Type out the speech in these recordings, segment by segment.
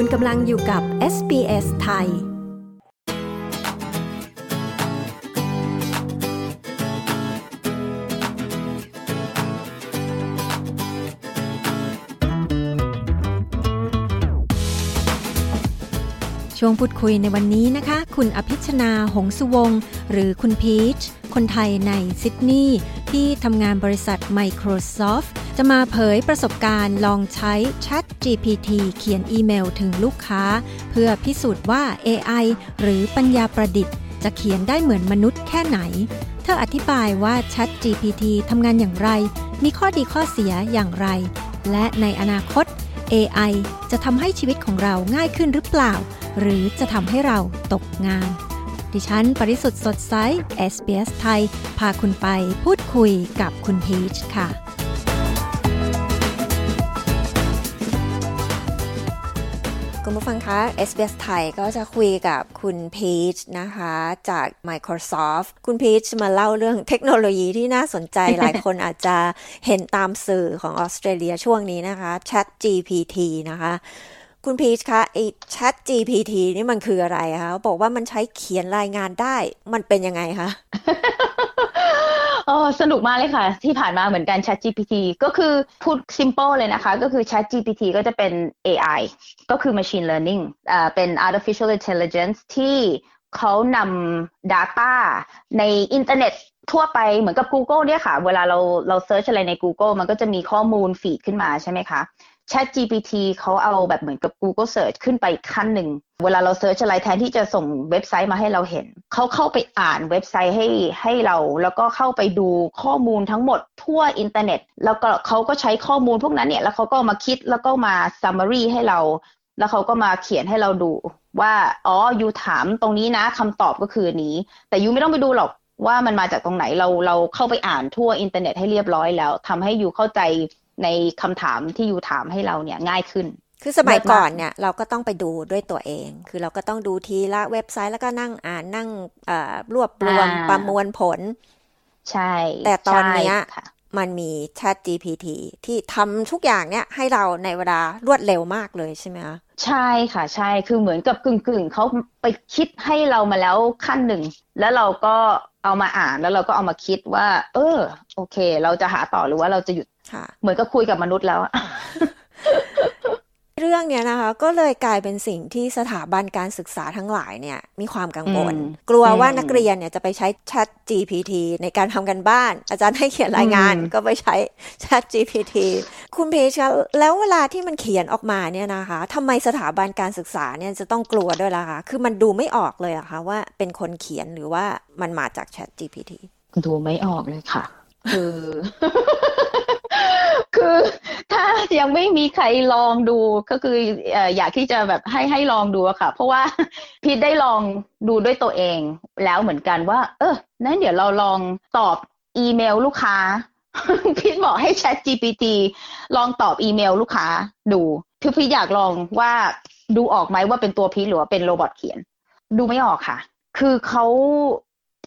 คุณกำลังอยู่กับ SBS ไทย ช่วงพูดคุยในวันนี้นะคะ คุณอภิชนา หงสุวงหรือคุณพีช คนไทยในซิดนีย์ ที่ทำงานบริษัท Microsoft จะมาเผยประสบการณ์ลองใช้ Chat GPT เขียนอีเมลถึงลูกค้า เพื่อพิสูจน์ว่า AI หรือปัญญาประดิษฐ์ จะเขียนได้เหมือนมนุษย์แค่ไหน เธออธิบายว่า Chat GPT ทำงานอย่างไร มีข้อดีข้อเสียอย่างไร และในอนาคต AI จะทำให้ชีวิตของเราง่ายขึ้นหรือเปล่า หรือจะทำให้เราตกงาน ดิฉัน ปริสุทธ์สดใส SBS ไทย พาคุณไปพูดคุยกับคุณพีชค่ะคุณผู้ฟังคะ SBS ไทยก็จะคุยกับคุณพีชนะคะ จาก Microsoft คุณพีชมาเล่าเรื่องเทคโนโลยีที่น่าสนใจ หลายคนอาจจะเห็นตามสื่อของออสเตรเลียช่วงนี้นะคะ Chat GPT นะคะ คุณพีชคะไอ้ Chat GPT นี่มันคืออะไรคะบอกว่ามันใช้เขียนรายงานได้ มันเป็นยังไงคะโอ้สนุกมากเลยค่ะ ที่ผ่านมาเหมือนกัน Chat GPT ก็คือพูด simple เลยนะคะ ก็คือ Chat GPT ก็จะเป็น AI ก็คือ machine learning อ่าเป็น artificial intelligence ที่เขานำ data ในอินเทอร์เน็ตทั่วไปเหมือนกับ Google เนี่ยค่ะ เวลาเราเรา search อะไรใน Google มันก็จะมีข้อมูลฟีดขึ้นมาใช่ไหมคะ Chat GPT เขาเอาแบบเหมือนกับ Google Search ขึ้นไปอีกขั้นหนึ่ง เวลาเรา search อะไรแทนที่จะส่งเว็บไซต์มาให้เราเห็น เขาเข้าไปอ่านเว็บไซต์ให้ให้เรา แล้วก็เข้าไปดูข้อมูลทั้งหมดทั่วอินเทอร์เน็ต แล้วก็เขาก็ใช้ข้อมูลพวกนั้นเนี่ย แล้วเขาก็มาคิดแล้วก็มา summary ให้เรา แล้วเขาก็มาเขียนให้เราดูว่า อ๋อ you ถามตรงนี้นะคำตอบก็คือนี้ แต่ you ไม่ต้องไปดูหรอกว่ามันมาจากตรงไหนเราเราเข้าไปอ่านทั่วอินเทอร์เน็ตให้เรียบร้อยแล้วทำให้ you เข้าใจ ในคำถามที่ you ถามให้เราเนี่ยง่ายขึ้น คือสมัยก่อนเนี่ยเราก็ต้องไปดูด้วยตัวเอง คือเราก็ต้องดูทีละเว็บไซต์แล้วก็นั่งอ่านนั่งรวบรวมประมวลผล ใช่ แต่ตอนเนี้ยมันมี Chat GPT ที่ทำทุกอย่างเนี่ยให้เราในเวลารวดเร็วมากเลยใช่ไหมคะใช่ค่ะ ใช่คือเหมือนกับกึ่งกึ่งเขาไปคิดให้เรามาแล้วขั้นหนึ่ง แล้วเราก็เอามาอ่านแล้วเราก็เอามาคิดว่า เออ โอเค เราจะหาต่อหรือว่าเราจะหยุด เหมือนกับคุยกับมนุษย์แล้วเรื่องเนี้ยนะคะ ก็เลยกลายเป็นสิ่งที่สถาบันการศึกษาทั้งหลายเนี่ยมีความกังวล กลัวว่านักเรียนเนี่ยจะไปใช้ Chat GPT ในการทำกันบ้าน อาจารย์ให้เขียนรายงานก็ไปใช้ Chat GPT คุณเพชรแล้วเวลาที่มันเขียนออกมาเนี่ยนะคะทำไมสถาบันการศึกษาเนี่ยจะต้องกลัวด้วยล่ะคะคือมันดูไม่ออกเลยอะคะว่าเป็นคนเขียนหรือว่ามันมาจาก Chat GPT ดูไม่ออกเลยค่ะ คือคือถ้า ยังไม่มีใครลองดูก็คืออยากที่จะแบบให้ให้ลองดูค่ะ เพราะว่าพีทได้ลองดูด้วยตัวเองแล้วเหมือนกันว่า เออนั้นเดี๋ยวเราลองตอบอีเมลลูกค้าพีทบอกให้ Chat GPT ลองตอบอีเมลลูกค้าดูคือพีทอยากลองว่าดูออกไหมว่าเป็นตัวพีทหรือว่าเป็น robot เขียน ดูไม่ออกค่ะ คือเขา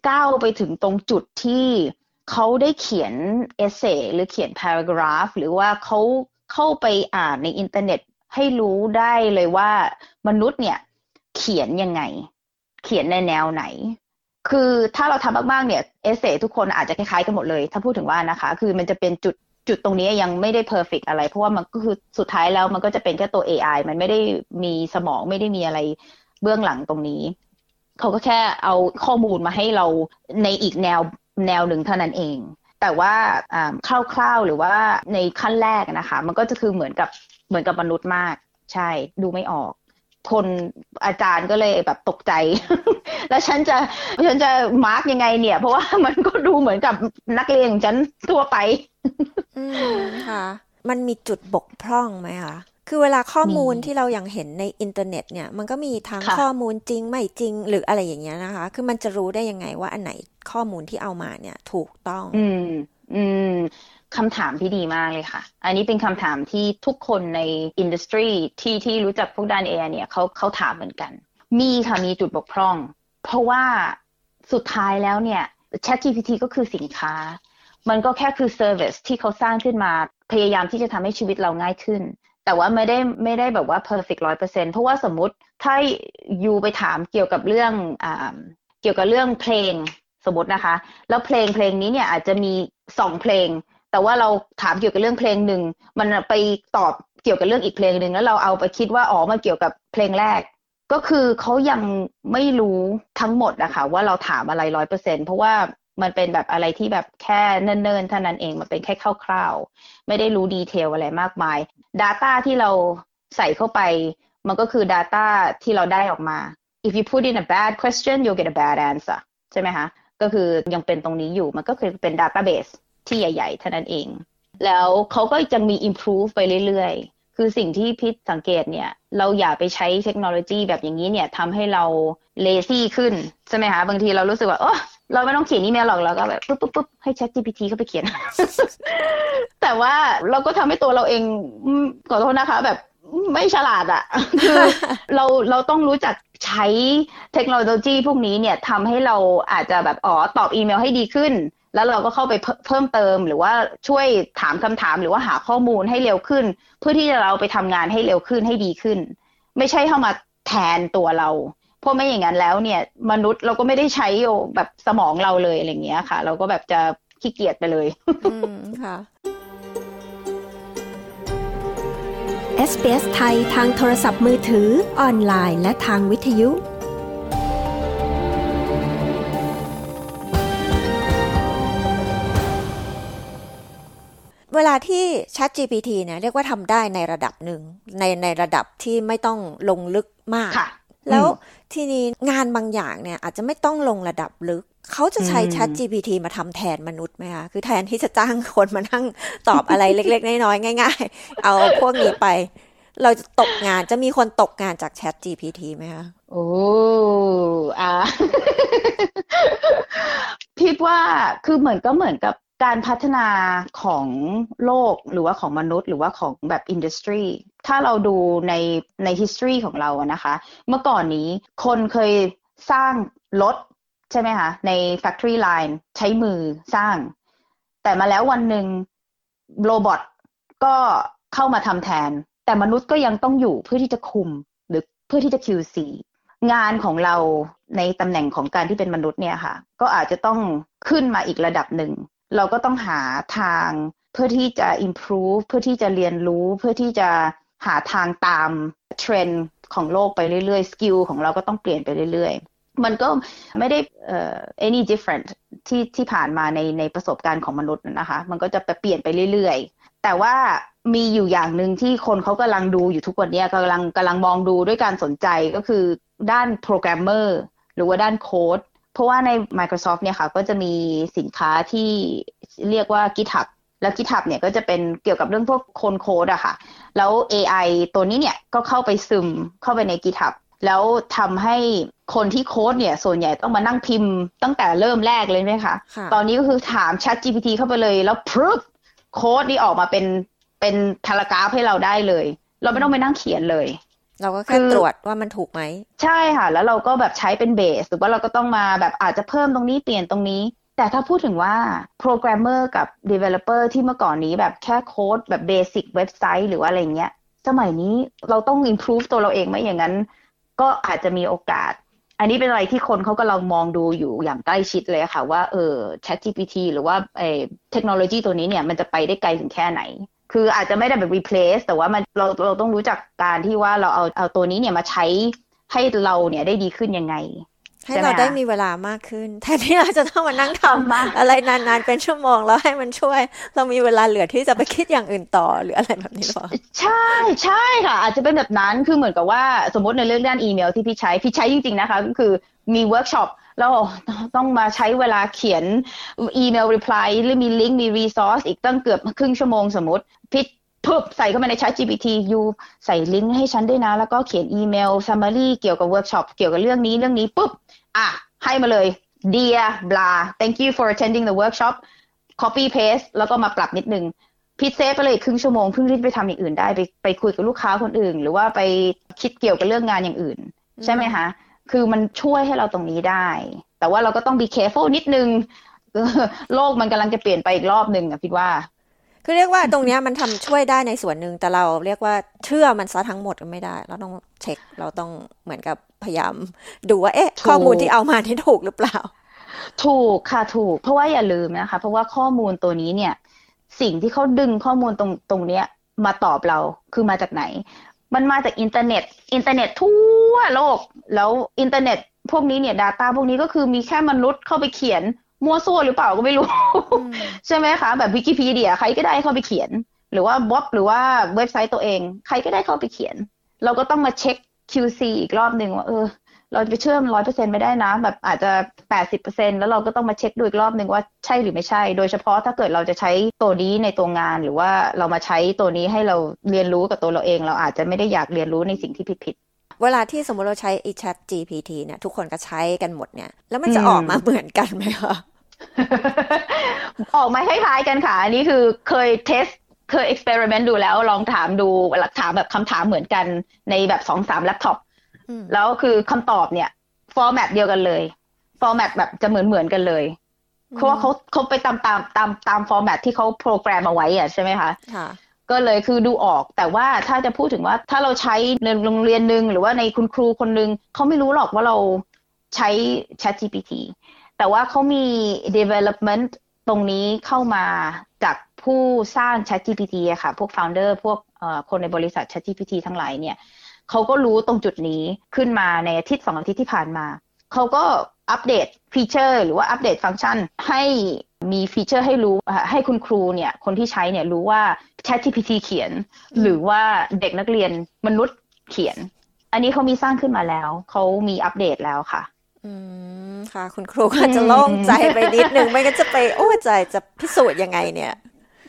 ก้าวไปถึงตรงจุดที่เขาได้เขียน essay หรือเขียน paragraph หรือว่าเขา เข้าไปอ่านในอินเทอร์เน็ตให้รู้ได้เลยว่ามนุษย์เนี่ย เขียนยังไง เขียนในแนวไหน คือถ้าเราทำมากๆเนี่ย essay ทุกคนอาจจะคล้ายๆกันหมดเลย ถ้าพูดถึงว่านะคะ คือมันจะเป็นจุดจุดตรงนี้ยังไม่ได้ perfect อะไร เพราะว่ามันก็คือสุดท้ายแล้วมันก็จะเป็นแค่ตัว AI มันไม่ได้มีสมองไม่ได้มีอะไรเบื้องหลังตรงนี้ เขาก็แค่เอาข้อมูลมาให้เราในอีกแนวแนวหนึ่งเท่านั้นเอง แต่ว่าคร่าวๆหรือว่าในขั้นแรกนะคะ มันก็จะคือเหมือนกับเหมือนกับมนุษย์มาก ใช่ดูไม่ออกคนอาจารย์ก็เลยแบบตกใจ แล้วฉันจะฉันจะมาร์กยังไงเนี่ย เพราะว่ามันก็ดูเหมือนกับนักเรียนฉันทั่วไปอืมค่ะ มันมีจุดบกพร่องไหมคะ คือเวลาข้อมูลที่เราอย่างเห็นในอินเทอร์เน็ตเนี่ย มันก็มีทั้งข้อมูลจริงไม่จริง หรืออะไรอย่างเงี้ยนะคะ คือมันจะรู้ได้ยังไงว่าอันไหนข้อมูลที่เอามาเนี่ยถูกต้อง อืม อืมคำถามที่ดีมากเลยค่ะ อันนี้เป็นคำถามที่ทุกคนใน industry ที่ที่รู้จักพวกด้าน AI เนี่ยเขาเขาถามเหมือนกัน มีค่ะมีจุดบกพร่อง เพราะว่าสุดท้ายแล้วเนี่ย ChatGPT ก็คือสินค้า มันก็แค่คือ service ที่เขาสร้างขึ้นมา พยายามที่จะทำให้ชีวิตเราง่ายขึ้น แต่ว่าไม่ได้ไม่ได้แบบว่า perfect ร้อยเปอร์เซ็นต์เพราะว่าสมมติถ้า you ไปถามเกี่ยวกับเรื่องอ่าเกี่ยวกับเรื่องเพลงสมมตินะคะ แล้วเพลงเพลงนี้เนี่ยอาจจะมีสองเพลง แต่ว่าเราถามเกี่ยวกับเรื่องเพลงหนึ่งมันไปตอบเกี่ยวกับเรื่องอีกเพลงหนึ่งแล้วเราเอาไปคิดว่าอ๋อมาเกี่ยวกับเพลงแรก ก็คือเขายังไม่รู้ทั้งหมดนะคะว่าเราถามอะไรร้อยเปอร์เซ็นเพราะว่ามันเป็นแบบอะไรที่แบบแค่เนิ่นๆเท่านั้นเองมันเป็นแค่คร่าวๆไม่ได้รู้ดีเทลอะไรมากมาย Data ที่เราใส่เข้าไป มันก็คือ Data ที่เราได้ออกมา if you put in a bad question you'll get a bad answer ใช่ไหมคะ ก็คือยังเป็นตรงนี้อยู่ มันก็คือเป็น database ที่ใหญ่ๆเท่านั้นเอง แล้วเขาก็จะมี improve ไปเรื่อยๆ คือสิ่งที่พิษสังเกตเนี่ย เราอย่าไปใช้เทคโนโลยีแบบอย่างนี้เนี่ยทำให้เรา lazy ขึ้น ใช่ไหมคะ บางทีเรารู้สึกว่า โอ้ เราไม่ต้องเขียนอีเมลหรอกเราก็แบบปุ๊บปุ๊บปุ๊บให้ Chat GPT เข้าไปเขียน แต่ว่าเราก็ทำให้ตัวเราเองขอโทษนะคะ แบบไม่ฉลาดอะ่ะ คือเราเราต้องรู้จักใช้เทคโนโลยีพวกนี้เนี่ยทำให้เราอาจจะแบบอ๋อตอบอีเมลให้ดีขึ้น แล้วเราก็เข้าไปเพิ่มเติม หรือว่าช่วยถามคำถามหรือว่าหาข้อมูลให้เร็วขึ้น เพื่อที่จะเราไปทำงานให้เร็วขึ้นให้ดีขึ้น ไม่ใช่เข้ามาแทนตัวเรา เพราะไม่อย่างนั้นแล้วเนี่ย มนุษย์เราก็ไม่ได้ใช้แบบสมองเราเลยอะไรเงี้ยค่ะ เราก็แบบจะขี้เกียจไปเลยอืมค่ะ SBS ไทยทางโทรศัพท์มือถือออนไลน์และทางวิทยุ เวลาที่ Chat GPT เนี่ยเรียกว่าทำได้ในระดับหนึ่งในในระดับที่ไม่ต้องลงลึกมาก แล้วทีนี้งานบางอย่างเนี่ยอาจจะไม่ต้องลงระดับลึก เขาจะใช้ Chat GPT มาทำแทนมนุษย์ไหมคะคือแทนที่จะจ้างคนมานั่งตอบอะไรเล็ก ๆ น้อยๆง่าย ๆ เอาพวกนี้ไป เราจะตกงานจะมีคนตกงานจาก Chat GPT ไหมคะโอ้อาพิดว่าคือเหมือนก็เหมือนกับ การพัฒนาของโลกหรือว่าของมนุษย์ หรือว่าของแบบอินดัสทรีถ้าเราดูในใน history ของเราอะนะคะ เมื่อก่อนนี้คนเคยสร้างรถใช่ไหมคะ ใน factory line ใช้มือสร้าง แต่มาแล้ววันหนึ่งโรบอทก็เข้ามาทำแทน แต่มนุษย์ก็ยังต้องอยู่เพื่อที่จะคุมหรือเพื่อที่จะ QC งานของเราในตำแหน่งของการที่เป็นมนุษย์เนี่ยค่ะ ก็อาจจะต้องขึ้นมาอีกระดับหนึ่ง เราก็ต้องหาทางเพื่อที่จะ improve เพื่อที่จะเรียนรู้ เพื่อที่จะหาทางตามเทรนด์ของโลกไปเรื่อยๆ skill ของเราก็ต้องเปลี่ยนไปเรื่อยๆ มันก็ไม่ได้ uh, any different ที่ที่ผ่านมาในในประสบการณ์ของมนุษย์นะคะ มันก็จะไปเปลี่ยนไปเรื่อยๆ แต่ว่ามีอยู่อย่างหนึ่งที่คนเขากำลังดูอยู่ทุกวันนี้กำลังกำลังมองดูด้วยการสนใจก็คือด้านโปรแกรมเมอร์หรือว่าด้านโค้ด เพราะว่าใน Microsoft เนี่ยค่ะ ก็จะมีสินค้าที่เรียกว่า GitHub แล้ว GitHub เนี่ยก็จะเป็นเกี่ยวกับเรื่องพวกโคนโค้ดอะค่ะ แล้ว AI ตัวนี้เนี่ยก็เข้าไปซึมเข้าไปใน GitHub แล้วทำให้คนที่โค้ดเนี่ย ส่วนใหญ่ต้องมานั่งพิมพ์ตั้งแต่เริ่มแรกเลยไหมคะ ตอนนี้ก็คือถาม Chat GPT เข้าไปเลยแล้วพรึบโค้ดนี่ออกมาเป็นเป็น paragraph ให้เราได้เลย เราไม่ต้องไปนั่งเขียนเลย เราก็แค่ตรวจว่ามันถูกไหม ใช่ค่ะ แล้วเราก็แบบใช้เป็น base หรือว่าเราก็ต้องมาแบบอาจจะเพิ่มตรงนี้เปลี่ยนตรงนี้ แต่ถ้าพูดถึงว่าโปรแกรมเมอร์กับ Developer ที่เมื่อก่อนนี้แบบแค่โค้ดแบบ basic เว็บไซต์หรือว่าอะไรเงี้ย สมัยนี้เราต้อง improve ตัวเราเองไหมอย่างนั้น ก็อาจจะมีโอกาส อันนี้เป็นอะไรที่คนเขากำลังมองดูอยู่อย่างใกล้ชิดเลยค่ะ ว่าเออ ChatGPT หรือว่าเอเทคโนโลยีตัวนี้เนี่ยมันจะไปได้ไกลถึงแค่ไหน คืออาจจะไม่ได้แบบ replace แต่ว่ามันเราเราต้องรู้จักการที่ว่าเราเอาเอาตัวนี้เนี่ยมาใช้ให้เราเนี่ยได้ดีขึ้นยังไง ให้เราได้มีเวลามากขึ้น แทนที่เราจะต้องมานั่งทำอะไรนานๆ เป็นชั่วโมงแล้วให้มันช่วย เรามีเวลาเหลือที่จะไปคิดอย่างอื่นต่อหรืออะไรแบบนี้หรอใช่ใช่ค่ะ อาจจะเป็นแบบนั้นคือเหมือนกับว่าสมมติในเรื่องด้านอีเมลที่พี่ใช้ พี่ใช้จริงๆนะคะก็คือมีเวิร์กช็อป แล้วต้องมาใช้เวลาเขียนอีเมลรีプライหรือมีลิงก์มีรีซอสอีกตั้งเกือบครึ่งชั่วโมงสมมติพิพึบใส่เข้ามาใน Chat GPT ยูใส่ลิงก์ให้ฉันด้วยนะ แล้วก็เขียนอีเมล summary เกี่ยวกับเวิร์กช็อปเกี่ยวกับเรื่องนี้เรื่องนี้ปุ๊บอ่ะให้มาเลย dear blah thank you for attending the workshop copy paste แล้วก็มาปรับนิดนึงพิเศษไปเลยครึ่งชั่วโมงเพิ่งรีบไปทำอย่างอื่นได้ไปไปคุยกับลูกค้าคนอื่น หรือว่าไปคิดเกี่ยวกับเรื่องงานอย่างอื่น ใช่ไหมคะ คือมันช่วยให้เราตรงนี้ได้ แต่ว่าเราก็ต้อง be careful นิดนึงโลกมันกำลังจะเปลี่ยนไปอีกรอบหนึ่งอะพี่ว่า คือเรียกว่าตรงนี้มันทำช่วยได้ในส่วนหนึ่งแต่เราเรียกว่าเชื่อมันซะทั้งหมดก็ไม่ได้ เราต้องเช็คเราต้องเหมือนกับพยายามดูว่าเอ๊ะ ข้อมูลที่เอามาที่ถูกหรือเปล่า ถูกค่ะถูก เพราะว่าอย่าลืมนะคะ เพราะว่าข้อมูลตัวนี้เนี่ย สิ่งที่เขาดึงข้อมูลตรงตรงเนี้ยมาตอบเราคือมาจากไหน มันมาจากอินเทอร์เน็ต อินเทอร์เน็ตทั่วโลก แล้วอินเทอร์เน็ต พวกนี้เนี่ย Data พวกนี้ก็คือมีแค่มนุษย์เข้าไปเขียน มั่วซั่วหรือเปล่าก็ไม่รู้ ใช่ไหมคะ แบบวิกิพีเดียใครก็ได้เข้าไปเขียน หรือว่าบล็อกหรือว่าเว็บไซต์ตัวเอง ใครก็ได้เข้าไปเขียน เราก็ต้องมาเช็ค QC อีกรอบหนึ่งว่าเออ เราจะไปเชื่อร้อยเปอร์เซ็นต์ไม่ได้นะ แบบอาจจะแปดสิบเปอร์เซ็นต์แล้วเราก็ต้องมาเช็คดูอีกรอบหนึ่งว่าใช่หรือไม่ใช่ โดยเฉพาะถ้าเกิดเราจะใช้ตัวนี้ในตัวงาน หรือว่าเรามาใช้ตัวนี้ให้เราเรียนรู้กับตัวเราเอง เราอาจจะไม่ได้อยากเรียนรู้ในสิ่งที่ผิดๆเวลาที่สมมติเราใช้ Chat GPT เนี่ยทุกคนก็ใช้กันหมดเนี่ย แล้วมันจะออกมาเหมือนกันไหมคะออกมาคล้ายๆกันค่ะ อันนี้คือเคย test เคย experiment ดูแล้วลองถามดูแล้วถามแบบคำถามเหมือนกันในแบบสองสามแล็ปท็อป แล้วคือคำตอบเนี่ย format เดียวกันเลย format แบบจะเหมือนเหมือนกันเลยเพราะว่าเขาเขาไปตามตามตามตาม format ที่เขาโปรแกรมเอาไว้อะใช่ไหมคะก็เลยคือดูออกแต่ว่าถ้าจะพูดถึงว่าถ้าเราใช้ในโรงเรียนหนึ่งหรือว่าในคุณครูคนหนึ่งเขาไม่รู้หรอกว่าเราใช้ Chat GPT แต่ว่าเขามี development ตรงนี้เข้ามาจากผู้สร้าง ChatGPT อะค่ะ พวก founder พวกคนในบริษัท ChatGPT ทั้งหลายเนี่ย เขาก็รู้ตรงจุดนี้ขึ้นมาในอาทิตย์สองอาทิตย์ที่ผ่านมา เขาก็อัปเดตฟีเจอร์ หรือว่าอัปเดตฟังก์ชันให้มีฟีเจอร์ให้รู้ให้คุณครูเนี่ยคนที่ใช้เนี่ยรู้ว่า ChatGPT เขียน หรือว่าเด็กนักเรียนมนุษย์เขียน อันนี้เขามีสร้างขึ้นมาแล้ว เขามีอัปเดตแล้วค่ะ อืมค่ะ คุณครูก็จะโล่งใจไปนิดนึง ไม่งั้นจะไป โอ้ใจจะพิสูจน์ยังไงเนี่ย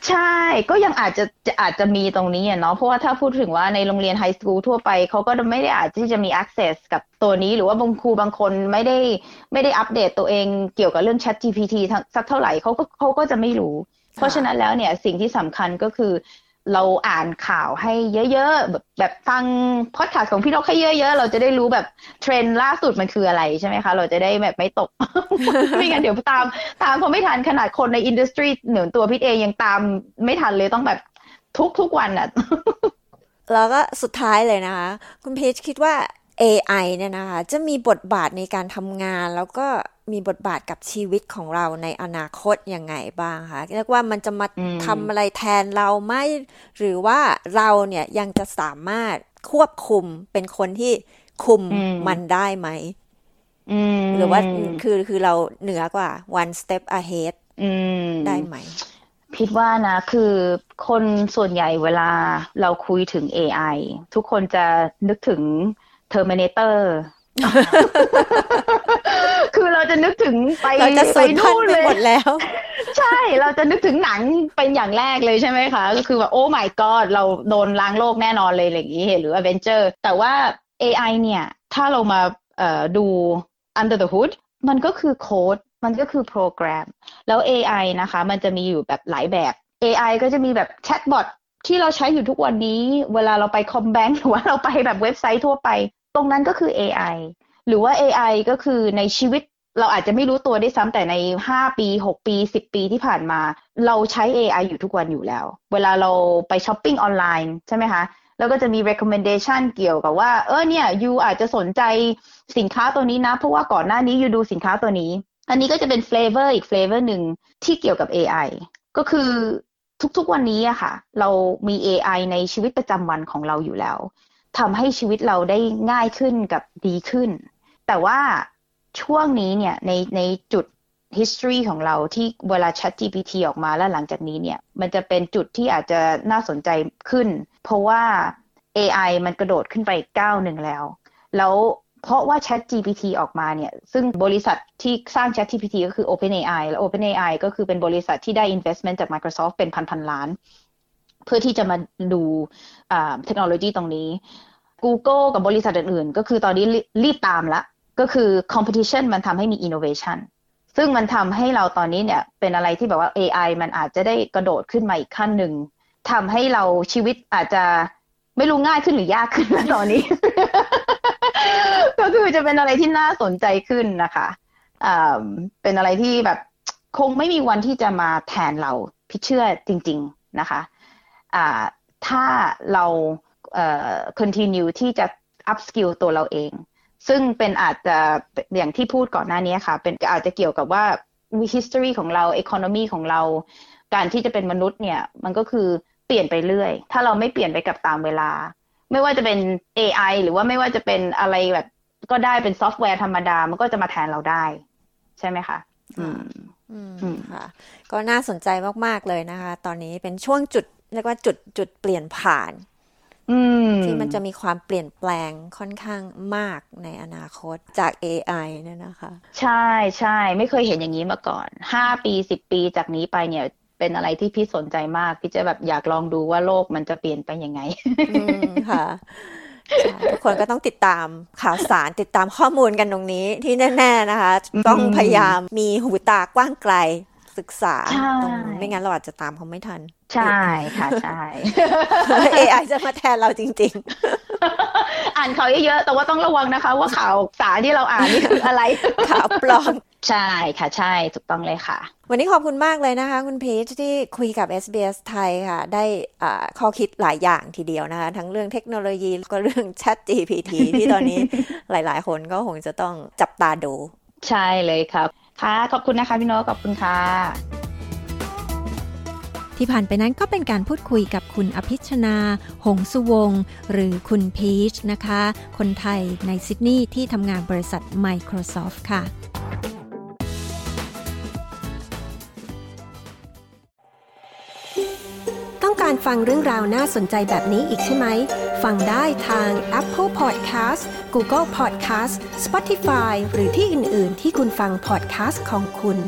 ใช่ก็ยังอาจจะจะอาจจะมีตรงนี้เนาะเพราะว่าถ้าพูดถึงว่าในโรงเรียนไฮสคูลทั่วไปเขาก็ไม่ได้อาจที่จะมี access กับตัวนี้ หรือว่าบางครูบางคนไม่ได้ไม่ได้อัปเดตตัวเองเกี่ยวกับเรื่อง Chat GPT สักเท่าไหร่เขาก็เขาก็จะไม่รู้ เพราะฉะนั้นแล้วเนี่ยสิ่งที่สำคัญก็คือ เราอ่านข่าวให้เยอะๆ แบบแบบฟังพอดคาสต์ของพี่นกให้เยอะๆ เราจะได้รู้แบบเทรนด์ล่าสุดมันคืออะไรใช่ไหมคะ เราจะได้แบบไม่ตก ไม่งั้นเดี๋ยวตาม ตามพอไม่ทันขนาดคนในอินดัสทรีเหนือตัวพี่เอยังตามไม่ทันเลยต้องแบบทุกทุกวันอะแล้วก็สุดท้ายเลยนะคะ คุณเพีชคิดว่า AI เนี่ยนะคะ จะมีบทบาทในการทำงานแล้วก็ มีบทบาทกับชีวิตของเราในอนาคตยังไงบ้างคะเรียกว่ามันจะมาทำอะไรแทนเราไหมหรือว่าเราเนี่ยยังจะสามารถควบคุมเป็นคนที่คุมมันได้ไหมหรือว่าคือคือเราเหนือกว่า one step ahead ได้ไหมพิดว่านะ คือคนส่วนใหญ่เวลาเราคุยถึง AI ทุกคนจะนึกถึง Terminator คือเราจะนึกถึงไปไปนู่นเลยหมดแล้ว ใช่เราจะนึกถึงหนังเป็นอย่างแรกเลยใช่ไหมคะ ก็คือว่าโอ้ my god เราโดนล้างโลกแน่นอนเลยอย่างนี้หรือ Avenger แต่ว่า AI เนี่ย ถ้าเรามาดู under the hood มันก็คือโค้ดมันก็คือโปรแกรม แล้ว AI นะคะ มันจะมีอยู่แบบหลายแบบ AI ก็จะมีแบบแชทบอทที่เราใช้อยู่ทุกวันนี้ เวลาเราไปคอมแบงค์หรือว่าเราไปแบบเว็บไซต์ทั่วไป ตรงนั้นก็คือ AI หรือว่า AI ก็คือในชีวิตเราอาจจะไม่รู้ตัวได้ซ้ำแต่ใน 5 ปี 6 ปี 10 ปีที่ผ่านมา เราใช้ AI อยู่ทุกวันอยู่แล้ว เวลาเราไปช้อปปิ้งออนไลน์ใช่ไหมคะแล้วก็จะมี recommendation เกี่ยวกับว่า เออเนี่ย you อาจจะสนใจสินค้าตัวนี้นะ เพราะว่าก่อนหน้านี้ you ดูสินค้าตัวนี้ อันนี้ก็จะเป็น flavor อีก flavor หนึ่งที่เกี่ยวกับ AI ก็คือทุกๆวันนี้อะค่ะ เรามี AI ในชีวิตประจำวันของเราอยู่แล้วทำให้ชีวิตเราได้ง่ายขึ้นกับดีขึ้น แต่ว่าช่วงนี้เนี่ยในในจุด history ของเราที่เวลา Chat GPT ออกมาแล้วหลังจากนี้เนี่ย มันจะเป็นจุดที่อาจจะน่าสนใจขึ้น เพราะว่า AI มันกระโดดขึ้นไปก้าวหนึ่งแล้ว แล้วเพราะว่า Chat GPT ออกมาเนี่ย ซึ่งบริษัทที่สร้าง Chat GPT ก็คือ OpenAI และ OpenAI ก็คือเป็นบริษัทที่ได้ investment จาก Microsoft เป็นพันพันล้าน เพื่อที่จะมาดูเทคโนโลยีตรงนี้ Google กับบริษัทอื่นๆ ก็คือตอนนี้รีบตามละ ก็คือ competition มันทำให้มี innovation ซึ่งมันทำให้เราตอนนี้เนี่ยเป็นอะไรที่แบบว่า AI มันอาจจะได้กระโดดขึ้นมาอีกขั้นหนึ่งทำให้เราชีวิตอาจจะไม่รู้ง่ายขึ้นหรือยากขึ้นแล้วตอนนี้ ก็คือจะเป็นอะไรที่น่าสนใจขึ้นนะคะเป็นอะไรที่แบบคงไม่มีวันที่จะมาแทนเราพี่เชื่อจริง ๆนะคะะถ้าเรา continue ที่จะ up skill ตัวเราเอง ซึ่งเป็นอาจจะอย่างที่พูดก่อนหน้านี้ค่ะ เป็นอาจจะเกี่ยวกับว่า history ของเรา economy ของเรา การที่จะเป็นมนุษย์เนี่ย มันก็คือเปลี่ยนไปเรื่อย ถ้าเราไม่เปลี่ยนไปกับตามเวลา ไม่ว่าจะเป็น AI หรือว่าไม่ว่าจะเป็นอะไรแบบ ก็ได้เป็นซอฟต์แวร์ธรรมดา มันก็จะมาแทนเราได้ ใช่ไหมคะ อืมอืมค่ะ ก็น่าสนใจมาก ๆ เลยนะคะ ตอนนี้เป็นช่วงจุดเรียกว่าจุดจุดเปลี่ยนผ่าน ที่มันจะมีความเปลี่ยนแปลงค่อนข้างมากในอนาคตจาก AI เนี่ยนะคะ ใช่ใช่ไม่เคยเห็นอย่างนี้มาก่อนห้าปีสิบปีจากนี้ไปเนี่ยเป็นอะไรที่พี่สนใจมาก พี่จะแบบอยากลองดูว่าโลกมันจะเปลี่ยนไปยังไงค่ะทุกคนก็ต้องติดตามข่าวสารติดตามข้อมูลกันตรงนี้ที่แน่ ๆนะคะ ต้องพยายามมีหูตากว้างไกลศึกษาตรงไม่งั้นเราอาจจะตามเขาไม่ทัน ใช่ค่ะใช่ AI จะมาแทนเราจริง ๆ อ่านข่าวเยอะๆแต่ว่าต้องระวังนะคะ ว่าข่าวสารที่เราอ่านนี่คืออะไรข่าวปลอมใช่ค่ะใช่ถูกต้องเลยค่ะ วันนี้ขอบคุณมากเลยนะคะ คุณพีชที่คุยกับ SBS ไทยค่ะ ได้ข้อคิดหลายอย่างทีเดียวนะคะ ทั้งเรื่องเทคโนโลยีก็เรื่อง Chat GPT ที่ตอนนี้หลาย ๆ คนก็คงจะต้องจับตาดู ใช่เลยครับ ค่ะ ขอบคุณนะคะพี่โน้ขอบคุณค่ะ ที่ผ่านไปนั้นก็เป็นการพูดคุยกับคุณอภิชนา หงสุวงหรือคุณพีชนะคะ คนไทยในซิดนีย์ที่ทำงานบริษัท Microsoft ค่ะต้องการฟังเรื่องราวน่าสนใจแบบนี้อีกใช่ไหม ฟังได้ทาง Apple Podcast Google Podcast Spotify หรือที่อื่น ๆ ที่คุณฟัง podcast ของคุณ